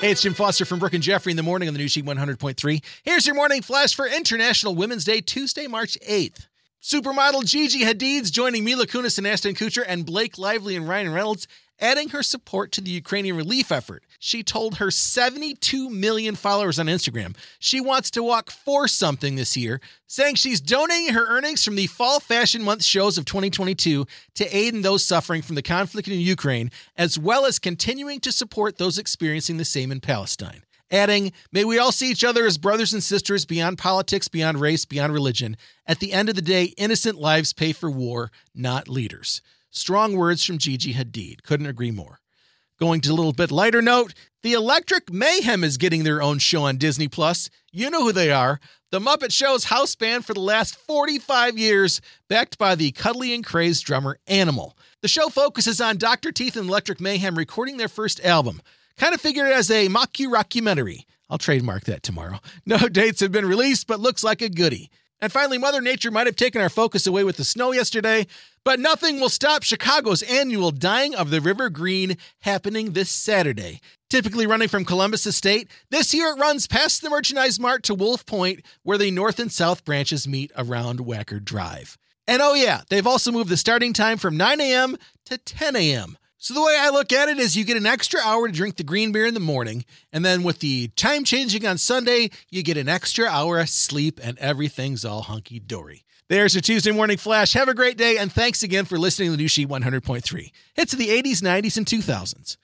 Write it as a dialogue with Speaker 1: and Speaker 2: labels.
Speaker 1: Hey, it's Jim Foster from Brooke and Jeffrey in the morning on the New Sheet 100.3. Here's your morning flash for International Women's Day, Tuesday, March 8th. Supermodel Gigi Hadid's joining Mila Kunis and Ashton Kutcher and Blake Lively and Ryan Reynolds, adding her support to the Ukrainian relief effort. She told her 72 million followers on Instagram she wants to walk for something this year, saying she's donating her earnings from the Fall Fashion Month shows of 2022 to aid in those suffering from the conflict in Ukraine, as well as continuing to support those experiencing the same in Palestine adding, May we all see each other as brothers and sisters beyond politics, beyond race, beyond religion. At the end of the day, innocent lives pay for war, not leaders. Strong words from Gigi Hadid. Couldn't agree more. Going to a little bit lighter note, the Electric Mayhem is getting their own show on Disney Plus. You know who they are. The Muppet Show's house band for the last 45 years, backed by the cuddly and crazed drummer Animal. The show focuses on Dr. Teeth and Electric Mayhem recording their first album. Kind of figured it as a mockumentary. I'll trademark that tomorrow. No dates have been released, but looks like a goodie. And finally, Mother Nature might have taken our focus away with the snow yesterday, but nothing will stop Chicago's annual Dyeing of the River Green happening this Saturday. Typically running from Columbus Estate, this year it runs past the Merchandise Mart to Wolf Point, where the north and south branches meet around Wacker Drive. And oh, yeah, they've also moved the starting time from 9 a.m. to 10 a.m. So the way I look at it is you get an extra hour to drink the green beer in the morning, and then with the time changing on Sunday, you get an extra hour of sleep and everything's all hunky dory. There's your Tuesday morning flash. Have a great day, and thanks again for listening to the New Sheet 100.3. Hits of the 80s, 90s, and 2000s.